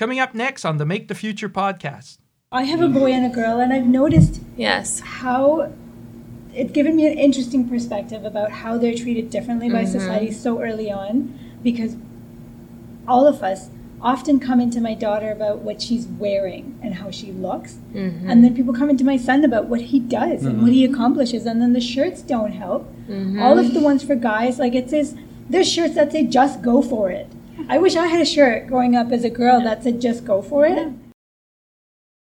Coming up next on the Make the Future podcast. I have a boy and a girl, and I've noticed Yes. how it's given me an interesting perspective about how they're treated differently by mm-hmm. society so early on because all of us often come into my daughter about what she's wearing and how she looks mm-hmm. and then people come into my son about what he does and what he mm-hmm. accomplishes and then the shirts don't help. All of the ones for guys like it says there's shirts that say just go for it i wish i had a shirt growing up as a girl that said just go for it